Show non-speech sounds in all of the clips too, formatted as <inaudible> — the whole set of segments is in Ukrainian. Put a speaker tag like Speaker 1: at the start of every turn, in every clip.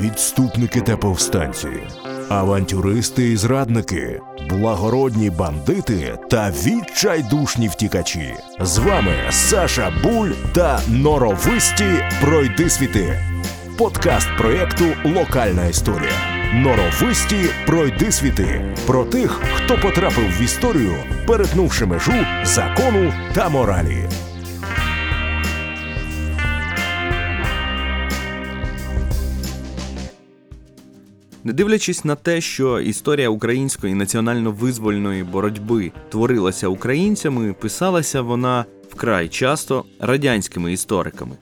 Speaker 1: відступники та повстанці, авантюристи і зрадники, благородні бандити та відчайдушні втікачі. З вами Саша Буль та норовисті пройдисвіти. Подкаст проєкту Локальна історія. Норовисті пройдисвіти про тих, хто потрапив в історію, перетнувши межу закону та моралі.
Speaker 2: Не дивлячись на те, що історія української національно-визвольної боротьби творилася українцями, писалася вона вкрай часто радянськими істориками.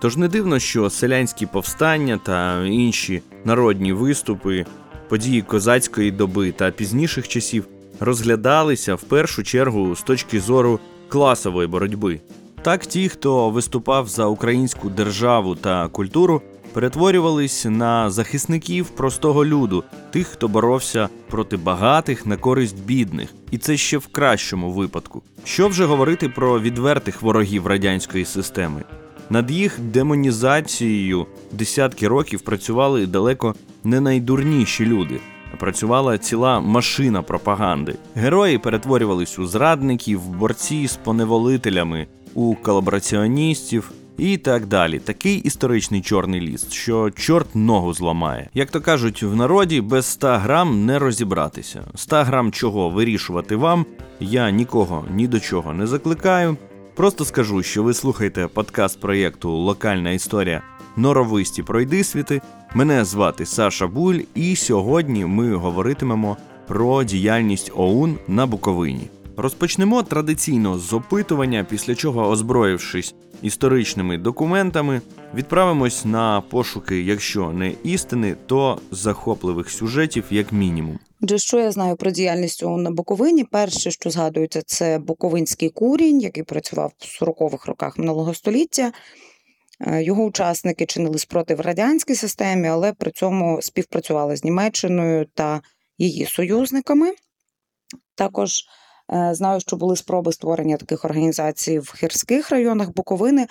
Speaker 2: Тож не дивно, що селянські повстання та інші народні виступи, події козацької доби та пізніших часів розглядалися в першу чергу з точки зору класової боротьби. Так, ті, хто виступав за українську державу та культуру, перетворювались на захисників простого люду, тих, хто боровся проти багатих на користь бідних, і це ще в кращому випадку. Що вже говорити про відвертих ворогів радянської системи? Над їх демонізацією десятки років працювали далеко не найдурніші люди. Працювала ціла машина пропаганди. Герої перетворювались у зрадників, борці з поневолителями, у колабораціоністів і так далі. Такий історичний чорний ліс, що чорт ногу зламає. Як то кажуть в народі, без 100 грам не розібратися. 100 грам чого вирішувати вам, я нікого ні до чого не закликаю. Просто скажу, що ви слухаєте подкаст проєкту Локальна історія Норовисті пройдисвіти. Мене звати Саша Буль, і сьогодні ми говоритимемо про діяльність ОУН на Буковині. Розпочнемо традиційно з опитування, після чого, озброївшись історичними документами, відправимось на пошуки, якщо не істини, то захопливих сюжетів як мінімум.
Speaker 3: Отже, що я знаю про діяльність ОУН на Буковині? Перше, що згадується, це Буковинський курінь, який працював в 40-х роках минулого століття. Е, Його учасники чинили спротив радянській системі, але при цьому співпрацювали з Німеччиною та її союзниками. Також знаю, що були спроби створення таких організацій в гірських районах Буковини.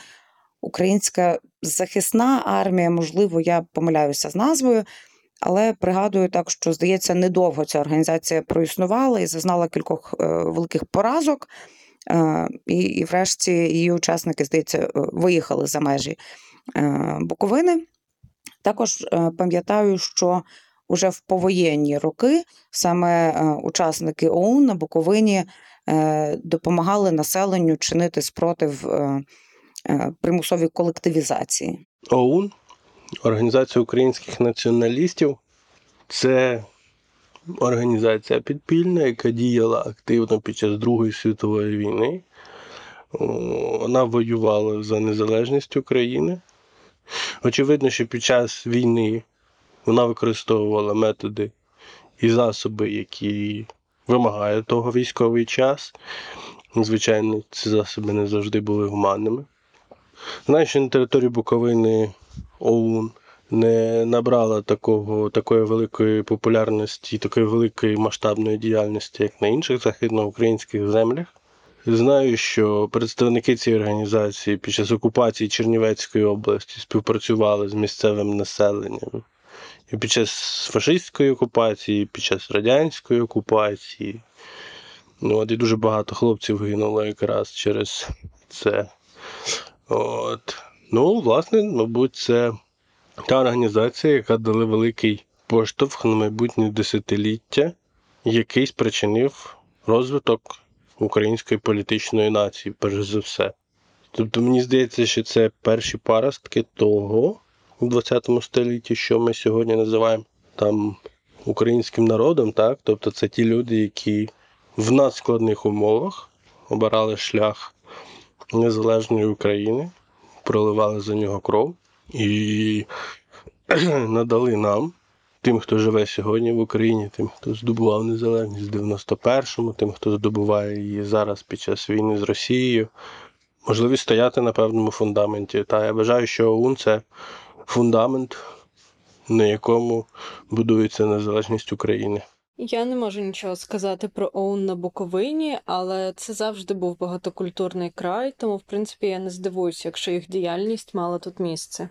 Speaker 3: Українська захисна армія, можливо, я помиляюся з назвою, але пригадую так, що здається, недовго ця організація проіснувала і зазнала кількох е, великих поразок. Е, і, і, врешті, її учасники, здається, е, виїхали за межі е, Буковини. Також е, пам'ятаю, що уже в повоєнні роки саме е, учасники ОУН на Буковині е, допомагали населенню чинити спротив е, примусовій колективізації.
Speaker 4: ОУН, Організація українських націоналістів, це організація підпільна, яка діяла активно під час Другої світової війни. Вона воювала за незалежність України. Очевидно, що під час війни вона використовувала методи і засоби, які вимагає того військовий час. Звичайно, ці засоби не завжди були гуманними. Знаю, що на території Буковини ОУН не набрала такого, такої великої популярності, такої великої масштабної діяльності, як на інших західноукраїнських землях. Знаю, що представники цієї організації під час окупації Чернівецької області співпрацювали з місцевим населенням. І під час фашистської окупації, і під час радянської окупації. Ну, от і дуже багато хлопців гинуло якраз через це. От. Ну, власне, мабуть, це та організація, яка дала великий поштовх на майбутнє десятиліття, який спричинив розвиток української політичної нації, перш за все. Тобто мені здається, що це перші паростки того у 20 столітті, що ми сьогодні називаємо там українським народом, так? Тобто це ті люди, які в надскладних умовах обирали шлях незалежної України, проливали за нього кров і <clears throat> надали нам, тим, хто живе сьогодні в Україні, тим, хто здобував незалежність в 91-му, тим, хто здобуває її зараз під час війни з Росією, можливість стояти на певному фундаменті. Та я вважаю, що ОУН це фундамент, на якому будується незалежність України.
Speaker 5: Я не можу нічого сказати про ОУН на Буковині, але це завжди був багатокультурний край, тому в принципі я не здивуюся, якщо їх діяльність мала тут місце.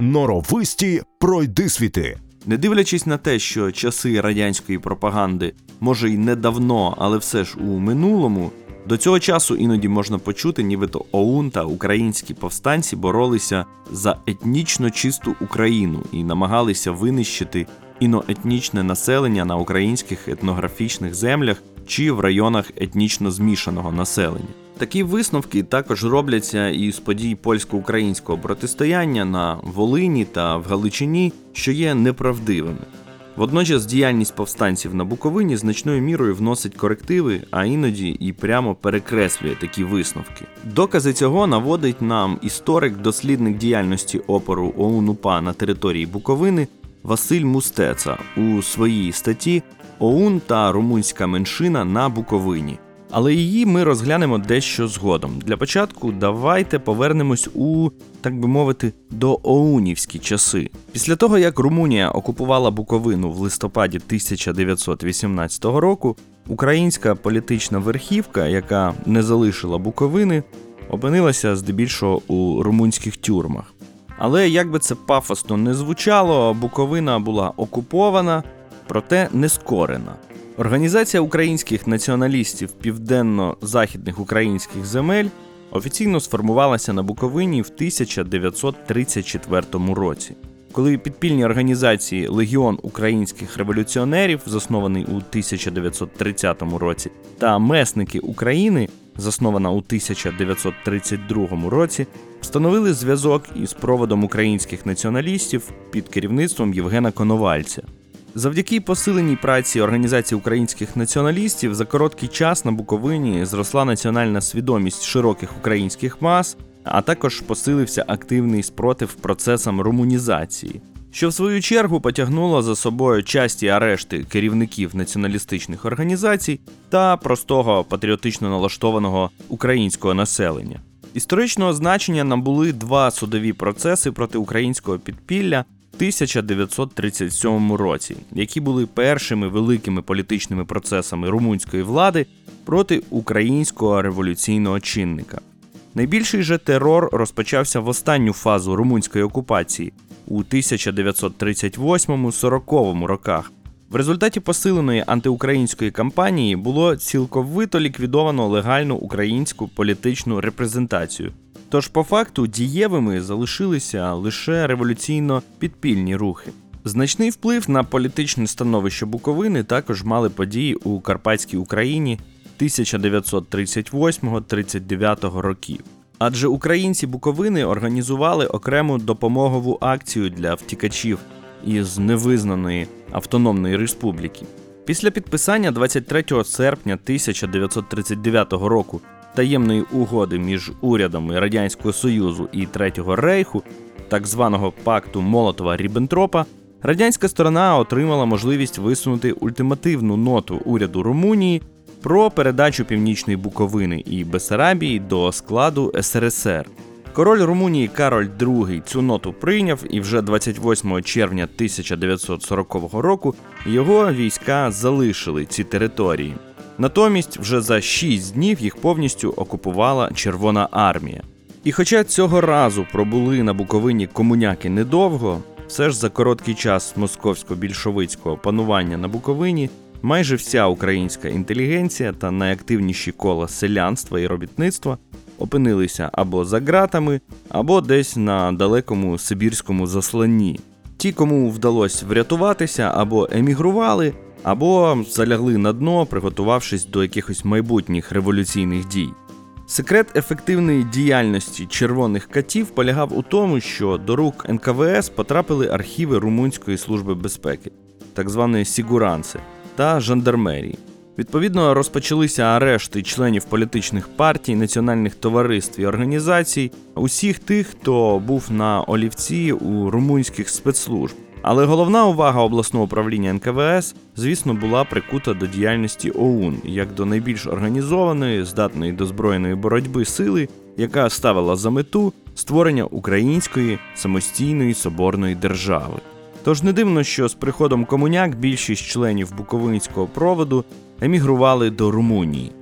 Speaker 1: Норовисті пройди світи.
Speaker 2: Не дивлячись на те, що часи радянської пропаганди може й недавно, але все ж у минулому, до цього часу іноді можна почути, нібито ОУН та українські повстанці боролися за етнічно чисту Україну і намагалися винищити іноетнічне населення на українських етнографічних землях чи в районах етнічно змішаного населення. Такі висновки також робляться із подій польсько-українського протистояння на Волині та в Галичині, що є неправдивими. Водночас діяльність повстанців на Буковині значною мірою вносить корективи, а іноді і прямо перекреслює такі висновки. Докази цього наводить нам історик-дослідник діяльності опору ОУН-УПА на території Буковини Василь Мустеца у своїй статті ОУН та румунська меншина на Буковині. Але її ми розглянемо дещо згодом. Для початку давайте повернемось у, так би мовити, до оунівські часи. Після того, як Румунія окупувала Буковину в листопаді 1918 року, українська політична верхівка, яка не залишила Буковини, опинилася здебільшого у румунських тюрмах. Але як би це пафосно не звучало, Буковина була окупована, проте не скорена. Організація українських націоналістів південно-західних українських земель офіційно сформувалася на Буковині в 1934 році. Коли підпільні організації Легіон українських революціонерів, заснований у 1930 році, та Месники України, заснована у 1932 році, встановили зв'язок із проводом українських націоналістів під керівництвом Євгена Коновальця. Завдяки посиленій праці Організації українських націоналістів за короткий час на Буковині зросла національна свідомість широких українських мас, а також посилився активний спротив процесам румунізації, що в свою чергу потягнуло за собою часті арешти керівників націоналістичних організацій та простого патріотично налаштованого українського населення. Історичного значення набули два судові процеси проти українського підпілля 1937 році, які були першими великими політичними процесами румунської влади проти українського революційного чинника. Найбільший же терор розпочався в останню фазу румунської окупації у 1938-40 роках. В результаті посиленої антиукраїнської кампанії було цілковито ліквідовано легальну українську політичну репрезентацію. Тож, по факту, дієвими залишилися лише революційно підпільні рухи. Значний вплив на політичне становище Буковини також мали події у Карпатській Україні 1938-39 років. Адже українці Буковини організували окрему допомогову акцію для втікачів із невизнаної автономної республіки. Після підписання 23 серпня 1939 року таємної угоди між урядами Радянського Союзу і Третього Рейху, так званого пакту Молотова Ріббентропа, радянська сторона отримала можливість висунути ультимативну ноту уряду Румунії про передачу північної Буковини і Бесарабії до складу СРСР. Король Румунії Кароль II цю ноту прийняв, і вже 28 червня 1940 року його війська залишили ці території. Натомість вже за 6 днів їх повністю окупувала Червона армія. І хоча цього разу пробули на Буковині комуняки недовго, все ж за короткий час московсько-більшовицького панування на Буковині майже вся українська інтелігенція та найактивніші кола селянства і робітництва опинилися або за ґратами, або десь на далекому сибірському засланні. Ті, кому вдалося врятуватися, або емігрували, або залягли на дно, приготувавшись до якихось майбутніх революційних дій. Секрет ефективної діяльності червоних катів полягав у тому, що до рук НКВС потрапили архіви Румунської служби безпеки, так званої Сігуранси, та жандармерії. Відповідно, розпочалися арешти членів політичних партій, національних товариств і організацій, усіх тих, хто був на олівці у румунських спецслужб. Але головна увага обласного управління НКВС, звісно, була прикута до діяльності ОУН як до найбільш організованої, здатної до збройної боротьби сили, яка ставила за мету створення української самостійної соборної держави. Тож не дивно, що з приходом комуняк більшість членів Буковинського проводу емігрували до Румунії.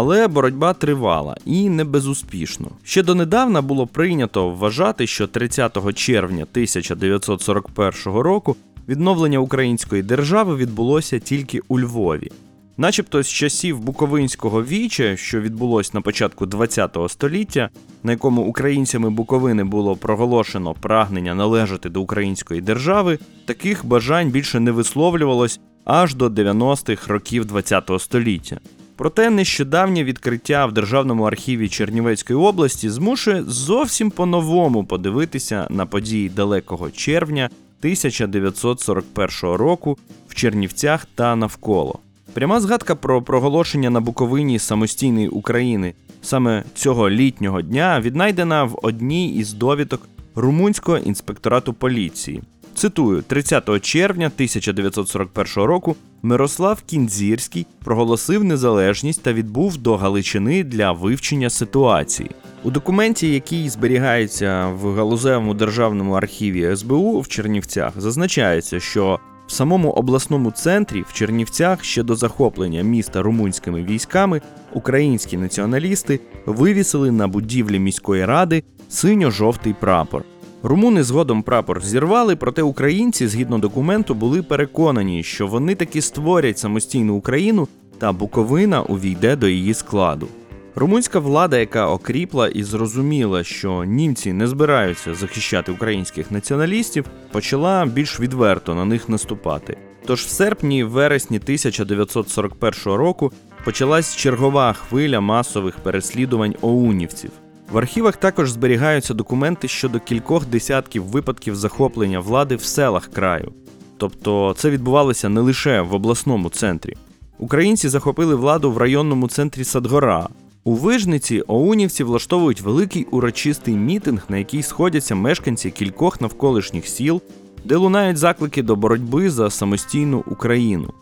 Speaker 2: Але боротьба тривала і не безуспішно. Ще донедавна було прийнято вважати, що 30 червня 1941 року відновлення української держави відбулося тільки у Львові. Начебто з часів Буковинського віча, що відбулось на початку ХХ століття, на якому українцями Буковини було проголошено прагнення належати до української держави, таких бажань більше не висловлювалось аж до 90-х років ХХ століття. Проте нещодавнє відкриття в Державному архіві Чернівецької області змушує зовсім по-новому подивитися на події далекого червня 1941 року в Чернівцях та навколо. Пряма згадка про проголошення на Буковині самостійної України саме цього літнього дня віднайдена в одній із довідок Румунського інспекторату поліції. Цитую, 30 червня 1941 року Мирослав Кінзірський проголосив незалежність та відбув до Галичини для вивчення ситуації. У документі, який зберігається в галузевому державному архіві СБУ в Чернівцях, зазначається, що в самому обласному центрі в Чернівцях ще до захоплення міста румунськими військами українські націоналісти вивісили на будівлі міської ради синьо-жовтий прапор. Румуни згодом прапор зірвали, проте українці, згідно документу, були переконані, що вони таки створять самостійну Україну та Буковина увійде до її складу. Румунська влада, яка окріпла і зрозуміла, що німці не збираються захищати українських націоналістів, почала більш відверто на них наступати. Тож в серпні вересні 1941 року почалась чергова хвиля масових переслідувань оунівців. В архівах також зберігаються документи щодо кількох десятків випадків захоплення влади в селах краю. Тобто це відбувалося не лише в обласному центрі. Українці захопили владу в районному центрі Садгора. У Вижниці оунівці влаштовують великий урочистий мітинг, на який сходяться мешканці кількох навколишніх сіл, де лунають заклики до боротьби за самостійну Україну.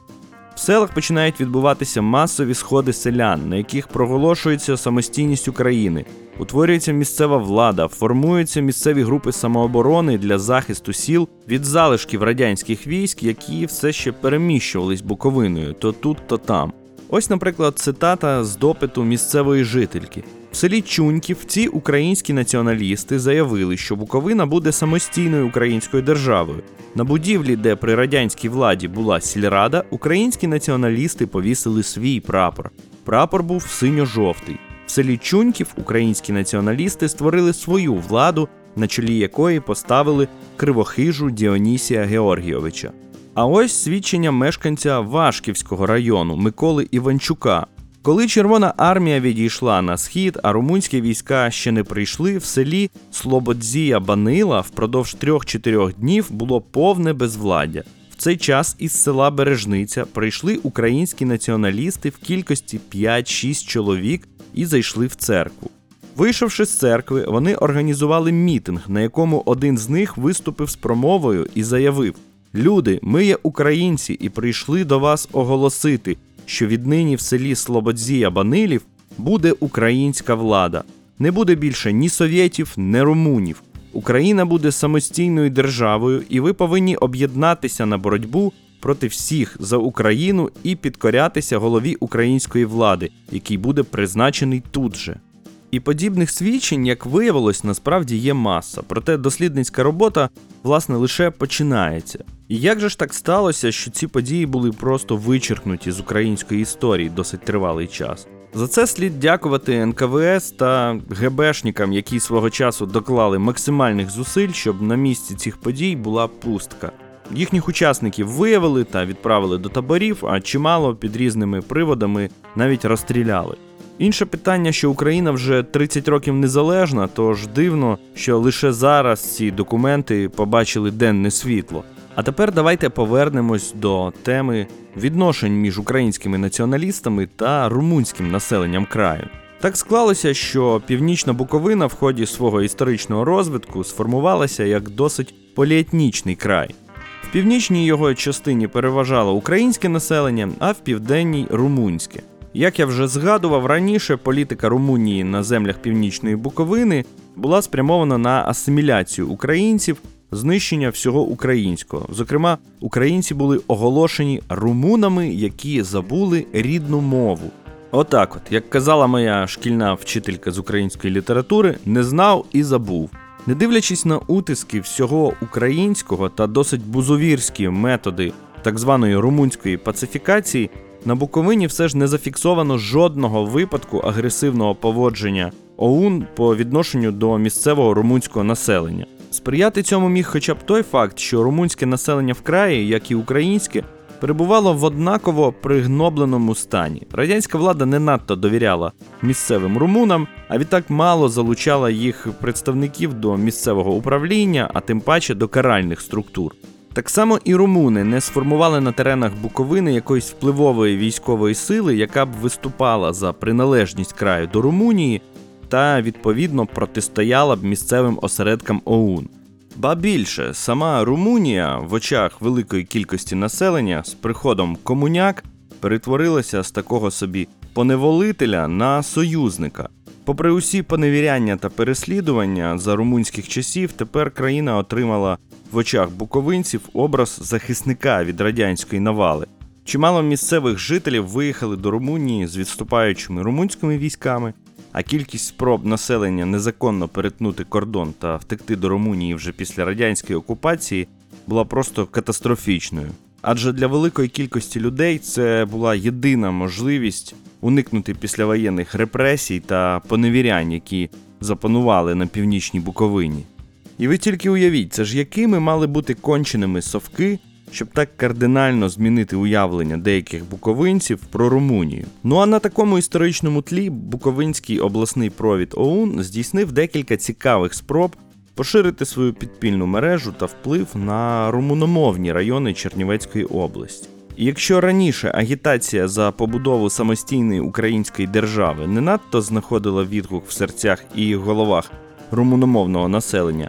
Speaker 2: В селах починають відбуватися масові сходи селян, на яких проголошується самостійність України, утворюється місцева влада, формуються місцеві групи самооборони для захисту сіл від залишків радянських військ, які все ще переміщувались Буковиною то тут, то там. Ось, наприклад, цитата з допиту місцевої жительки. В селі Чуньків ці українські націоналісти заявили, що Буковина буде самостійною українською державою. На будівлі, де при радянській владі була сільрада, українські націоналісти повісили свій прапор. Прапор був синьо-жовтий. В селі Чуньків українські націоналісти створили свою владу, на чолі якої поставили кривохижу Діонісія Георгійовича. А ось свідчення мешканця Вашківського району Миколи Іванчука. Коли Червона армія відійшла на схід, а румунські війська ще не прийшли, в селі Слободзія Банила впродовж трьох-чотирьох днів було повне безвладдя. В цей час із села Бережниця прийшли українські націоналісти в кількості 5-6 чоловік і зайшли в церкву. Вийшовши з церкви, вони організували мітинг, на якому один з них виступив з промовою і заявив: Люди, ми є українці і прийшли до вас оголосити, що віднині в селі Слободзія Банилів буде українська влада. Не буде більше ні совєтів, ні румунів. Україна буде самостійною державою, і ви повинні об'єднатися на боротьбу проти всіх за Україну і підкорятися голові української влади, який буде призначений тут же. І подібних свідчень, як виявилось, насправді є маса, проте дослідницька робота, власне, лише починається. І як же ж так сталося, що ці події були просто вичеркнуті з української історії досить тривалий час? За це слід дякувати НКВС та ГБшникам, які свого часу доклали максимальних зусиль, щоб на місці цих подій була пустка. Їхніх учасників виявили та відправили до таборів, а чимало під різними приводами навіть розстріляли. Інше питання, що Україна вже 30 років незалежна, тож дивно, що лише зараз ці документи побачили денне світло. А тепер давайте повернемось до теми відношень між українськими націоналістами та румунським населенням краю. Так склалося, що північна Буковина в ході свого історичного розвитку сформувалася як досить поліетнічний край. В північній його частині переважало українське населення, а в південній румунське. Як я вже згадував раніше, політика Румунії на землях північної Буковини була спрямована на асиміляцію українців, знищення всього українського. Зокрема, українці були оголошені румунами, які забули рідну мову. Отак, от, як казала моя шкільна вчителька з української літератури, не знав і забув. Не дивлячись на утиски всього українського та досить бузовірські методи так званої румунської пацифікації, на Буковині все ж не зафіксовано жодного випадку агресивного поводження ОУН по відношенню до місцевого румунського населення. Сприяти цьому міг хоча б той факт, що румунське населення в краї, як і українське, перебувало в однаково пригнобленому стані. Радянська влада не надто довіряла місцевим румунам, а відтак мало залучала їх представників до місцевого управління, а тим паче до каральних структур. Так само і румуни не сформували на теренах Буковини якоїсь впливової військової сили, яка б виступала за приналежність краю до Румунії та відповідно протистояла б місцевим осередкам ОУН. Ба більше, сама Румунія в очах великої кількості населення з приходом комуняк перетворилася з такого собі поневолителя на союзника. Попри усі поневіряння та переслідування за румунських часів, тепер країна отримала в очах буковинців образ захисника від радянської навали. Чимало місцевих жителів виїхали до Румунії з відступаючими румунськими військами, а кількість спроб населення незаконно перетнути кордон та втекти до Румунії вже після радянської окупації була просто катастрофічною. Адже для великої кількості людей це була єдина можливість уникнути післявоєнних репресій та поневірянь, які запанували на північній Буковині. І ви тільки уявіть, це ж якими мали бути конченими совки, щоб так кардинально змінити уявлення деяких буковинців про Румунію. Ну а на такому історичному тлі Буковинський обласний провід ОУН здійснив декілька цікавих спроб поширити свою підпільну мережу та вплив на румуномовні райони Чернівецької області. І якщо раніше агітація за побудову самостійної української держави не надто знаходила відгук в серцях і головах румуномовного населення,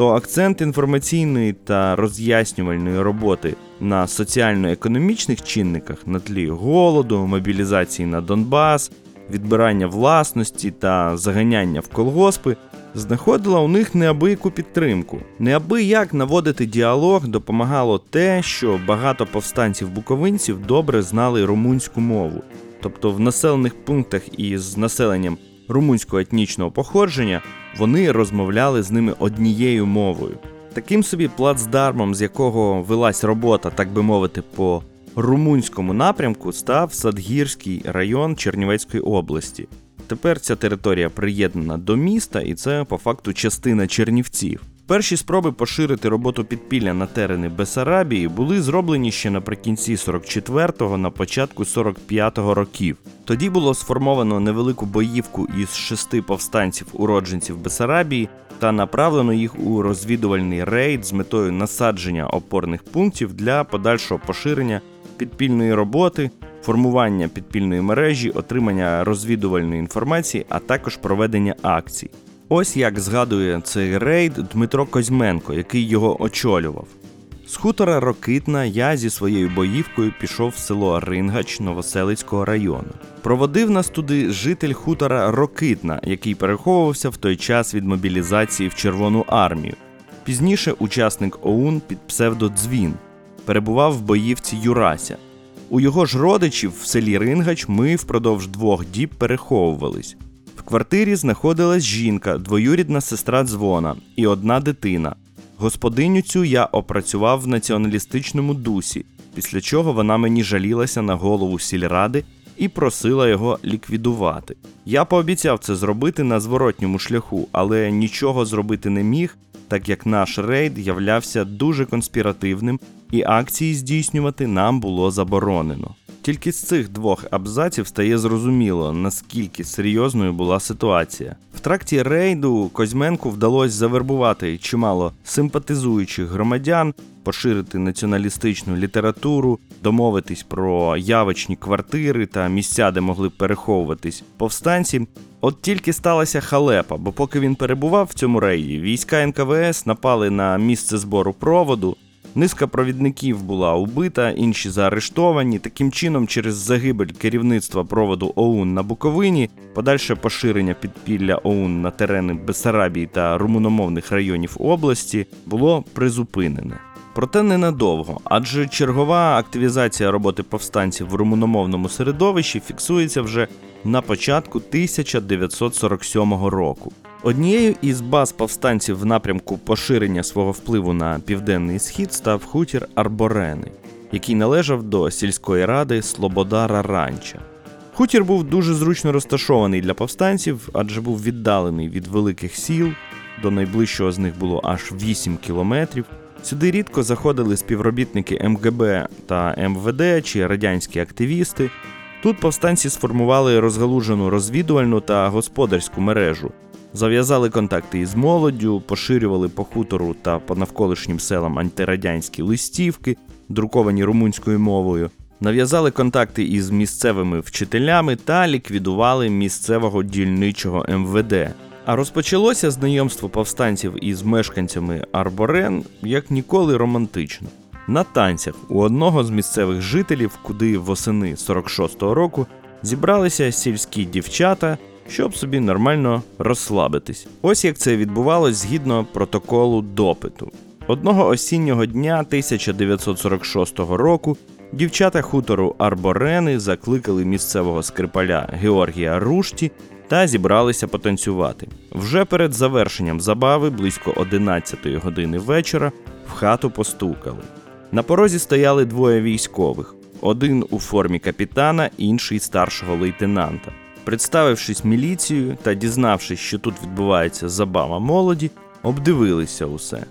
Speaker 2: то акцент інформаційної та роз'яснювальної роботи на соціально-економічних чинниках на тлі голоду, мобілізації на Донбас, відбирання власності та заганяння в колгоспи знаходила у них неабияку підтримку. Неабияк наводити діалог допомагало те, що багато повстанців-буковинців добре знали румунську мову, тобто в населених пунктах із населенням румунського етнічного походження вони розмовляли з ними однією мовою. Таким собі плацдармом, з якого велась робота, так би мовити, по румунському напрямку, став Садгірський район Чернівецької області. Тепер ця територія приєднана до міста, і це по факту частина Чернівців. Перші спроби поширити роботу підпілля на терени Бесарабії були зроблені ще наприкінці 44-го, на початку 45-го років. Тоді було сформовано невелику боївку із шести повстанців-уродженців Бесарабії та направлено їх у розвідувальний рейд з метою насадження опорних пунктів для подальшого поширення підпільної роботи, формування підпільної мережі, отримання розвідувальної інформації, а також проведення акцій. Ось як згадує цей рейд Дмитро Козьменко, який його очолював. З хутора Рокитна я зі своєю боївкою пішов в село Рингач Новоселицького району. Проводив нас туди житель хутора Рокитна, який переховувався в той час від мобілізації в Червону армію. Пізніше учасник ОУН під псевдодзвін перебував в боївці Юрася. У його ж родичів в селі Рингач ми впродовж двох діб переховувались. В квартирі знаходилась жінка, двоюрідна сестра дзвона і одна дитина. Господиню цю я опрацював в націоналістичному дусі, після чого вона мені жалілася на голову сільради і просила його ліквідувати. Я пообіцяв це зробити на зворотньому шляху, але нічого зробити не міг, так як наш рейд являвся дуже конспіративним і акції здійснювати нам було заборонено. Тільки з цих двох абзаців стає зрозуміло, наскільки серйозною була ситуація. В тракті рейду Козьменку вдалося завербувати чимало симпатизуючих громадян, поширити націоналістичну літературу, домовитись про явочні квартири та місця, де могли переховуватись повстанці. От тільки сталася халепа, бо поки він перебував в цьому рейді, війська НКВС напали на місце збору проводу. Низка провідників була убита, інші заарештовані. Таким чином, через загибель керівництва проводу ОУН на Буковині, подальше поширення підпілля ОУН на терени Бесарабії та румуномовних районів області було призупинене. Проте ненадовго, адже чергова активізація роботи повстанців в румуномовному середовищі фіксується вже на початку 1947 року. Однією із баз повстанців в напрямку поширення свого впливу на південний схід став хутір Арборени, який належав до сільської ради Слободара Ранча. Хутір був дуже зручно розташований для повстанців, адже був віддалений від великих сіл, до найближчого з них було аж 8 кілометрів. Сюди рідко заходили співробітники МГБ та МВД чи радянські активісти. Тут повстанці сформували розгалужену розвідувальну та господарську мережу, зав'язали контакти із молоддю, поширювали по хутору та по навколишнім селам антирадянські листівки, друковані румунською мовою, нав'язали контакти із місцевими вчителями та ліквідували місцевого дільничого МВД. А розпочалося знайомство повстанців із мешканцями Арборен як ніколи романтично. На танцях у одного з місцевих жителів, куди восени 46-го року зібралися сільські дівчата, щоб собі нормально розслабитись. Ось як це відбувалось згідно протоколу допиту. Одного осіннього дня 1946 року дівчата хутору Арборени закликали місцевого скрипаля Георгія Рушті та зібралися потанцювати. Вже перед завершенням забави, близько 11 години вечора, в хату постукали. На порозі стояли двоє військових: один у формі капітана, інший старшого лейтенанта. Представившись міліцією та дізнавшись, що тут відбувається забава молоді, обдивилися усе.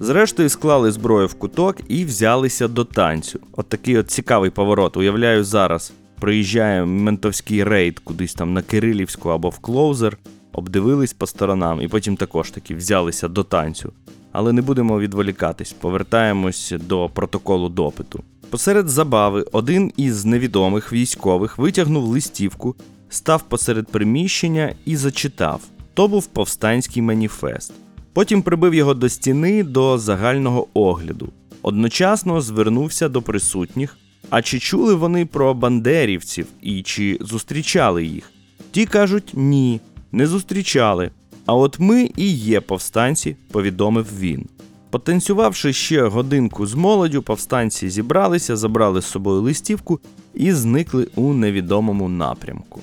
Speaker 2: Зрештою, склали зброю в куток і взялися до танцю. От такий от цікавий поворот. Уявляю зараз. Приїжджає ментовський рейд кудись там на Кирилівську або в Клоузер, обдивились по сторонам і потім також таки взялися до танцю. Але не будемо відволікатись, повертаємось до протоколу допиту. Посеред забави один із невідомих військових витягнув листівку, став посеред приміщення і зачитав. То був повстанський маніфест. Потім прибив його до стіни до загального огляду. Одночасно звернувся до присутніх. А чи чули вони про бандерівців і чи зустрічали їх? Ті кажуть ні, не зустрічали. А от ми і є повстанці, повідомив він. Потанцювавши ще годинку з молоддю, повстанці зібралися, забрали з собою листівку і зникли у невідомому напрямку.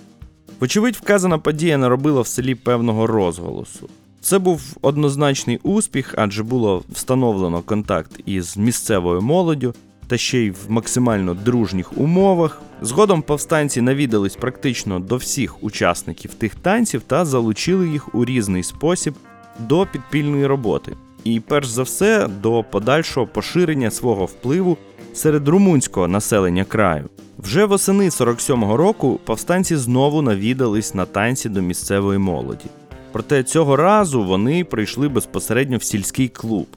Speaker 2: Вочевидь, вказана подія наробила в селі певного розголосу. Це був однозначний успіх, адже було встановлено контакт із місцевою молоддю та ще й в максимально дружніх умовах. Згодом повстанці навідались практично до всіх учасників тих танців та залучили їх у різний спосіб до підпільної роботи. І перш за все до подальшого поширення свого впливу серед румунського населення краю. Вже восени 47-го року повстанці знову навідались на танці до місцевої молоді. Проте цього разу вони прийшли безпосередньо в сільський клуб.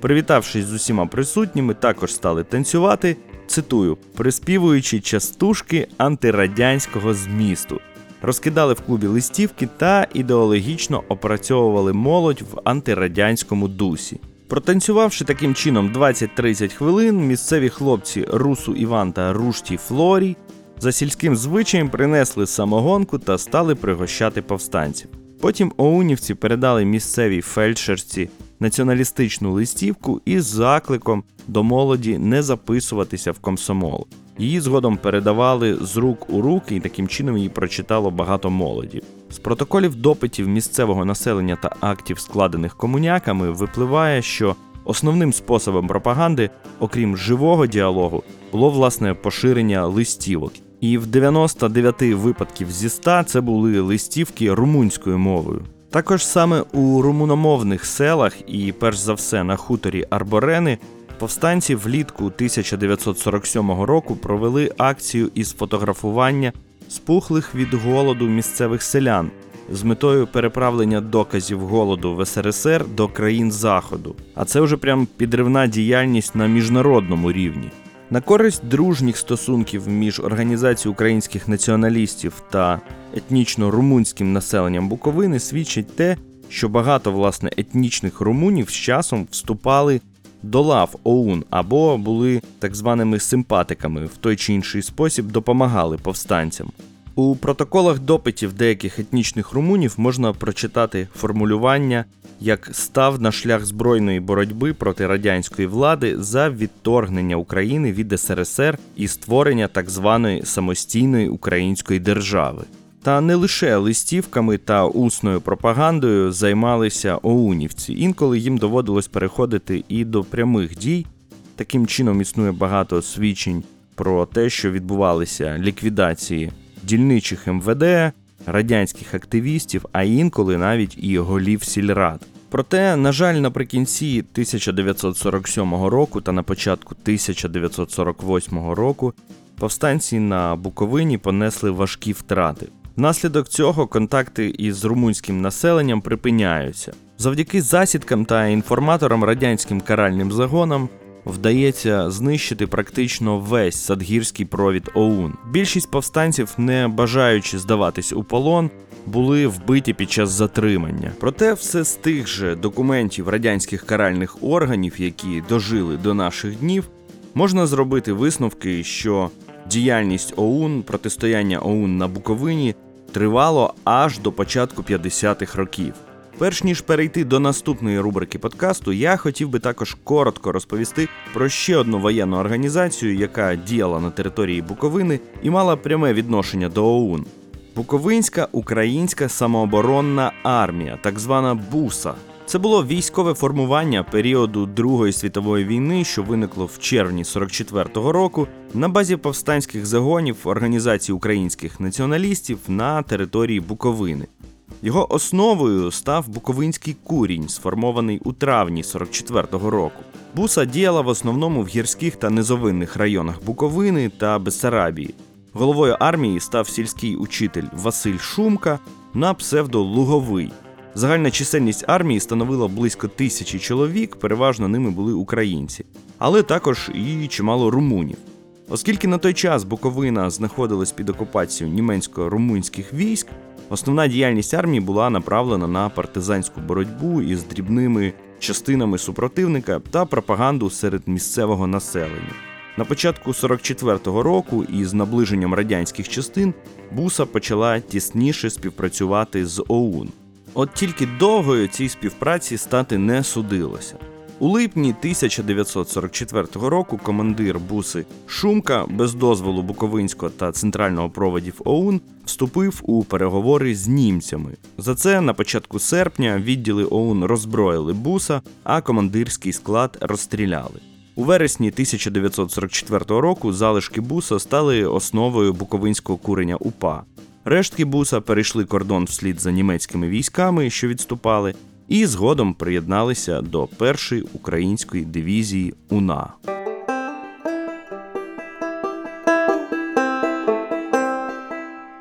Speaker 2: Привітавшись з усіма присутніми, також стали танцювати, цитую, приспівуючи частушки антирадянського змісту. Розкидали в клубі листівки та ідеологічно опрацьовували молодь в антирадянському дусі. Протанцювавши таким чином 20-30 хвилин, місцеві хлопці Русу Іван та Рушті Флорій за сільським звичаєм принесли самогонку та стали пригощати повстанців. Потім оунівці передали місцевій фельдшерці націоналістичну листівку із закликом до молоді не записуватися в комсомол. Її згодом передавали з рук у руки, і таким чином її прочитало багато молоді. З протоколів допитів місцевого населення та актів, складених комуняками, випливає, що основним способом пропаганди, окрім живого діалогу, було власне поширення листівок. І в 99 випадків зі 100 це були листівки румунською мовою. Також саме у румуномовних селах і, перш за все, на хуторі Арборени повстанці влітку 1947 року провели акцію із фотографування спухлих від голоду місцевих селян з метою переправлення доказів голоду в СРСР до країн Заходу. А це вже прям підривна діяльність на міжнародному рівні. На користь дружніх стосунків між організацією українських націоналістів та етнічно-румунським населенням Буковини свідчить те, що багато власне етнічних румунів з часом вступали до лав ОУН або були так званими симпатиками в той чи інший спосіб допомагали повстанцям. У протоколах допитів деяких етнічних румунів можна прочитати формулювання як став на шлях збройної боротьби проти радянської влади за відторгнення України від СРСР і створення так званої самостійної української держави. Та не лише листівками та усною пропагандою займалися оунівці. Інколи їм доводилось переходити і до прямих дій. Таким чином існує багато свідчень про те, що відбувалися ліквідації дільничих МВД, радянських активістів, а інколи навіть і голів сільрад. Проте, на жаль, наприкінці 1947 року та на початку 1948 року повстанці на Буковині понесли важкі втрати. Внаслідок цього контакти із румунським населенням припиняються. Завдяки засідкам та інформаторам радянським каральним загонам вдається знищити практично весь садгірський провід ОУН. Більшість повстанців, не бажаючи здаватись у полон, були вбиті під час затримання. Проте все з тих же документів радянських каральних органів, які дожили до наших днів, можна зробити висновки, що діяльність ОУН, протистояння ОУН на Буковині тривало аж до початку 50-х років. Перш ніж перейти до наступної рубрики подкасту, я хотів би також коротко розповісти про ще одну воєнну організацію, яка діяла на території Буковини і мала пряме відношення до ОУН. Буковинська українська самооборонна армія, так звана БУСА. Це було військове формування періоду Другої світової війни, що виникло в червні 44-го року на базі повстанських загонів організації українських націоналістів на території Буковини. Його основою став Буковинський курінь, сформований у травні 44-го року. Буса діяла в основному в гірських та низовинних районах Буковини та Бессарабії. Головою армії став сільський учитель Василь Шумка на псевдо Луговий. Загальна чисельність армії становила близько тисячі чоловік, переважно ними були українці, але також і чимало румунів. Оскільки на той час Буковина знаходилась під окупацією німецько-румунських військ, основна діяльність армії була направлена на партизанську боротьбу із дрібними частинами супротивника та пропаганду серед місцевого населення. На початку 44-го року із наближенням радянських частин Буса почала тісніше співпрацювати з ОУН. От тільки довгою цій співпраці стати не судилося. У липні 1944 року командир буси Шумка без дозволу Буковинського та центрального проводів ОУН вступив у переговори з німцями. За це на початку серпня відділи ОУН роззброїли буса, а командирський склад розстріляли. У вересні 1944 року залишки буса стали основою буковинського курення УПА. Рештки буса перейшли кордон вслід за німецькими військами, що відступали, і згодом приєдналися до першої української дивізії УНА.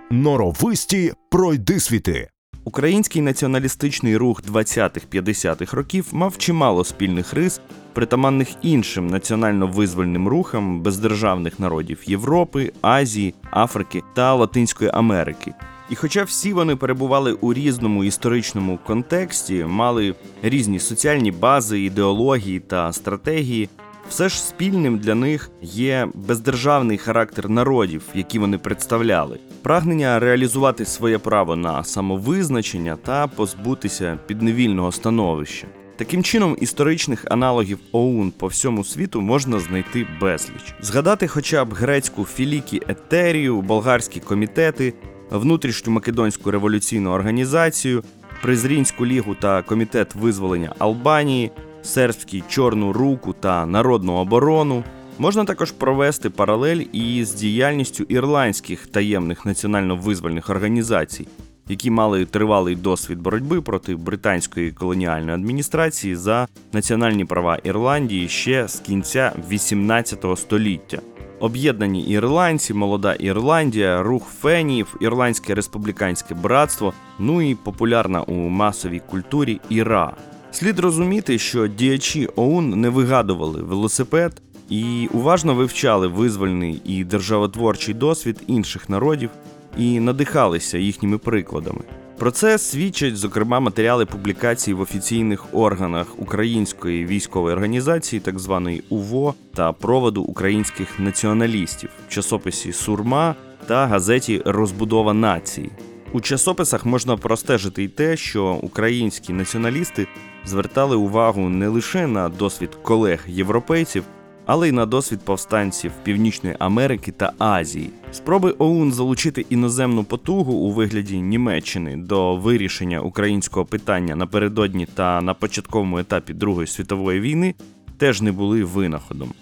Speaker 1: Норовисті пройдисвіти.
Speaker 2: Український націоналістичний рух 20-50-х років мав чимало спільних рис, притаманних іншим національно-визвольним рухам бездержавних народів Європи, Азії, Африки та Латинської Америки. І хоча всі вони перебували у різному історичному контексті, мали різні соціальні бази, ідеології та стратегії, все ж спільним для них є бездержавний характер народів, які вони представляли, прагнення реалізувати своє право на самовизначення та позбутися підневільного становища. Таким чином, історичних аналогів ОУН по всьому світу можна знайти безліч. Згадати хоча б грецьку філікі етерію, болгарські комітети, внутрішню македонську революційну організацію, Призрінську лігу та комітет визволення Албанії, сербський Чорну руку та народну оборону. Можна також провести паралель із діяльністю ірландських таємних національно-визвольних організацій, які мали тривалий досвід боротьби проти британської колоніальної адміністрації за національні права Ірландії ще з кінця 18 століття. Об'єднані ірландці, молода Ірландія, рух фенів, Ірландське республіканське братство, ну і популярна у масовій культурі Іра. Слід розуміти, що діячі ОУН не вигадували велосипед і уважно вивчали визвольний і державотворчий досвід інших народів і надихалися їхніми прикладами. Про це свідчать, зокрема, матеріали публікацій в офіційних органах Української військової організації, так званої УВО, та проводу українських націоналістів в часописі Сурма та газеті Розбудова нації. У часописах можна простежити й те, що українські націоналісти звертали увагу не лише на досвід колег-європейців, але й на досвід повстанців Північної Америки та Азії. Спроби ОУН залучити іноземну потугу у вигляді Німеччини до вирішення українського питання напередодні та на початковому етапі Другої світової війни теж не були винаходом.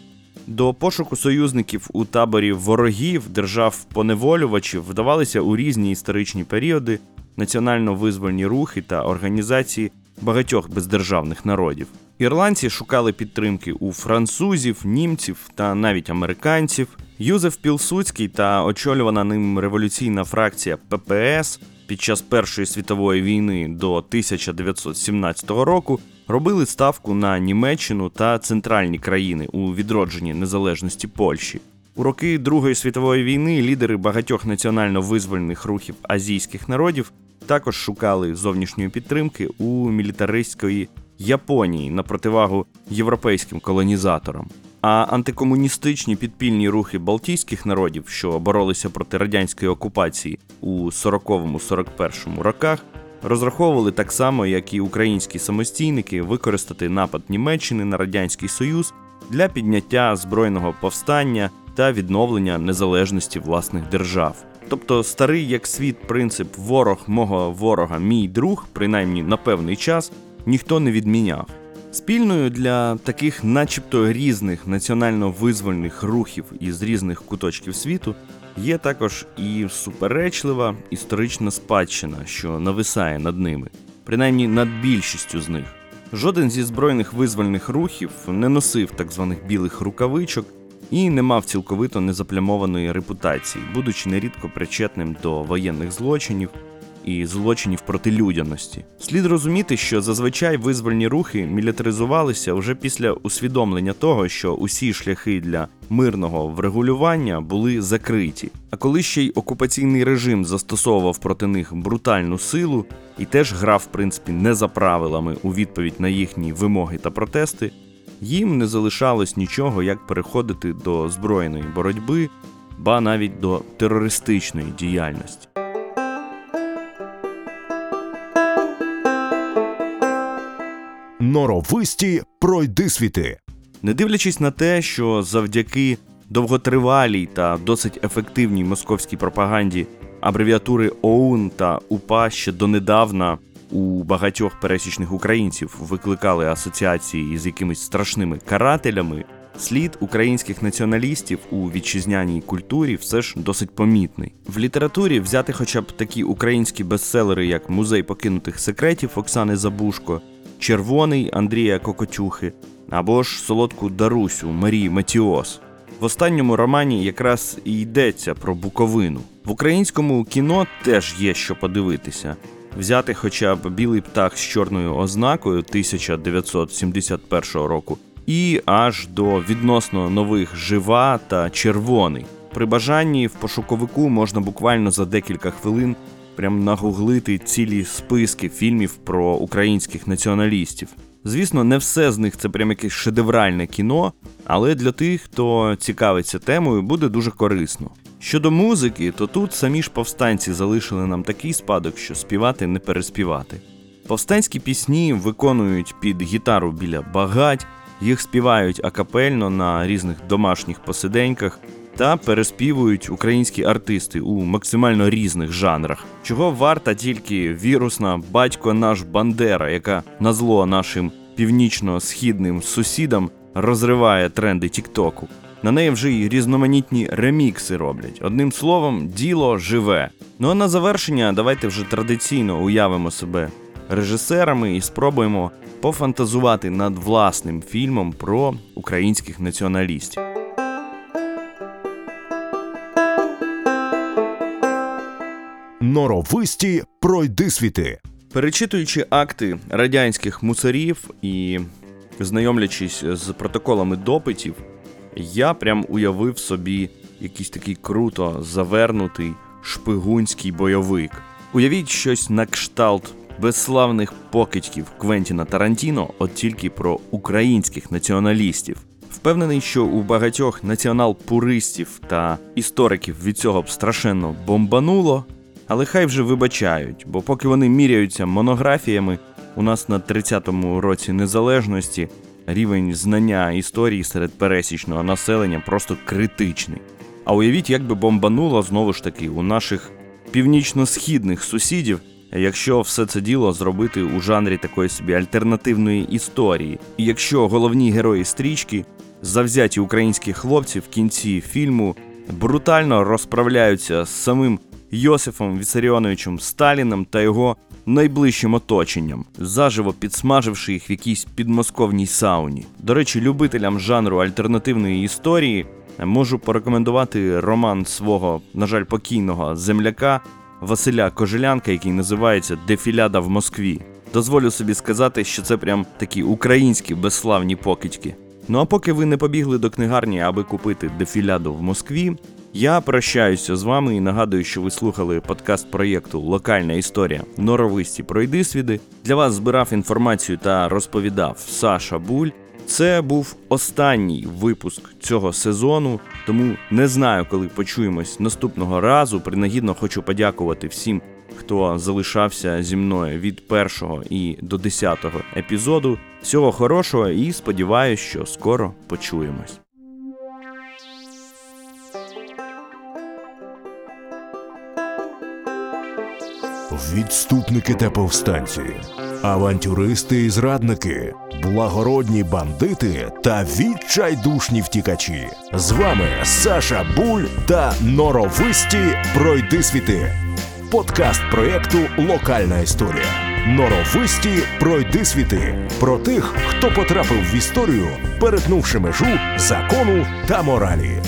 Speaker 2: До пошуку союзників у таборі ворогів держав-поневолювачів вдавалися у різні історичні періоди національно-визвольні рухи та організації багатьох бездержавних народів. Ірландці шукали підтримки у французів, німців та навіть американців. Юзеф Пілсуцький та очолювана ним революційна фракція ППС під час Першої світової війни до 1917 року робили ставку на Німеччину та центральні країни у відродженні незалежності Польщі. У роки Другої світової війни лідери багатьох національно-визвольних рухів азійських народів також шукали зовнішньої підтримки у мілітаристської Японії на противагу європейським колонізаторам. А антикомуністичні підпільні рухи балтійських народів, що боролися проти радянської окупації у 40-41 роках, розраховували так само, як і українські самостійники, використати напад Німеччини на Радянський Союз для підняття збройного повстання та відновлення незалежності власних держав. Тобто старий як світ принцип ворог мого ворога, мій друг, принаймні на певний час, ніхто не відміняв. Спільною для таких, начебто різних національно-визвольних рухів із різних куточків світу є також і суперечлива історична спадщина, що нависає над ними, принаймні над більшістю з них. Жоден зі збройних визвольних рухів не носив так званих білих рукавичок і не мав цілковито незаплямованої репутації, будучи нерідко причетним до воєнних злочинів і злочинів проти людяності. Слід розуміти, що зазвичай визвольні рухи мілітаризувалися вже після усвідомлення того, що усі шляхи для мирного врегулювання були закриті. А коли ще й окупаційний режим застосовував проти них брутальну силу і теж грав, в принципі, не за правилами у відповідь на їхні вимоги та протести, їм не залишалось нічого, як переходити до збройної боротьби, ба навіть до терористичної діяльності.
Speaker 1: Норовисті пройдисвіти.
Speaker 2: Не дивлячись на те, що завдяки довготривалій та досить ефективній московській пропаганді абревіатури ОУН та УПА ще донедавна у багатьох пересічних українців викликали асоціації з якимись страшними карателями, слід українських націоналістів у вітчизняній культурі все ж досить помітний. В літературі взяти хоча б такі українські бестселери, як Музей покинутих секретів Оксани Забушко, Червоний Андрія Кокотюхи або ж солодку Дарусю Марії Матіос. В останньому романі якраз і йдеться про Буковину. В українському кіно теж є що подивитися. Взяти хоча б білий птах з чорною ознакою 1971 року, і аж до відносно нових жива та червоний. При бажанні в пошуковику можна буквально за декілька хвилин прям нагуглити цілі списки фільмів про українських націоналістів. Звісно, не все з них це прям якесь шедевральне кіно, але для тих, хто цікавиться темою, буде дуже корисно. Щодо музики, то тут самі ж повстанці залишили нам такий спадок, що співати не переспівати. Повстанські пісні виконують під гітару біля багать, їх співають акапельно на різних домашніх посиденьках та переспівують українські артисти у максимально різних жанрах, чого варта тільки вірусна батько наш Бандера, яка на зло нашим північно-східним сусідам розриває тренди Тіктоку. На неї вже й різноманітні ремікси роблять. Одним словом, діло живе. Ну а на завершення, давайте вже традиційно уявимо себе режисерами і спробуємо пофантазувати над власним фільмом про українських націоналістів.
Speaker 1: Норовисті пройдисвіти.
Speaker 2: Перечитуючи акти радянських мусорів і знайомлячись з протоколами допитів, я прям уявив собі якийсь такий круто завернутий шпигунський бойовик. Уявіть щось на кшталт безславних покидьків Квентіна Тарантіно, от тільки про українських націоналістів. Впевнений, що у багатьох націонал-пуристів та істориків від цього б страшенно бомбануло, але хай вже вибачають, бо поки вони міряються монографіями, у нас на 30-му році незалежності рівень знання історії серед пересічного населення просто критичний. А уявіть, як би бомбануло знову ж таки у наших північно-східних сусідів, якщо все це діло зробити у жанрі такої собі альтернативної історії. І якщо головні герої стрічки, завзяті українські хлопці в кінці фільму брутально розправляються з самим Йосифом Вісаріоновичем Сталіним та його найближчим оточенням, заживо підсмаживши їх в якійсь підмосковній сауні. До речі, любителям жанру альтернативної історії можу порекомендувати роман свого, на жаль, покійного земляка Василя Кожелянка, який називається Дефіляда в Москві. Дозволю собі сказати, що це прям такі українські безславні покидьки. Ну а поки ви не побігли до книгарні, аби купити дефіляду в Москві, я прощаюся з вами і нагадую, що ви слухали подкаст проєкту Локальна історія Норовисті пройдисвіди. Для вас збирав інформацію та розповідав Саша Буль. Це був останній випуск цього сезону, тому не знаю, коли почуємось наступного разу. Принагідно хочу подякувати всім, хто залишався зі мною від першого і до десятого епізоду. Всього хорошого і сподіваюся, що скоро почуємось.
Speaker 1: Відступники та повстанці, авантюристи і зрадники, благородні бандити та відчайдушні втікачі. З вами Саша Буль та норовисті пройдисвіти. Подкаст проєкту Локальна історія. Норовисті пройдисвіти про тих, хто потрапив в історію, перетнувши межу закону та моралі.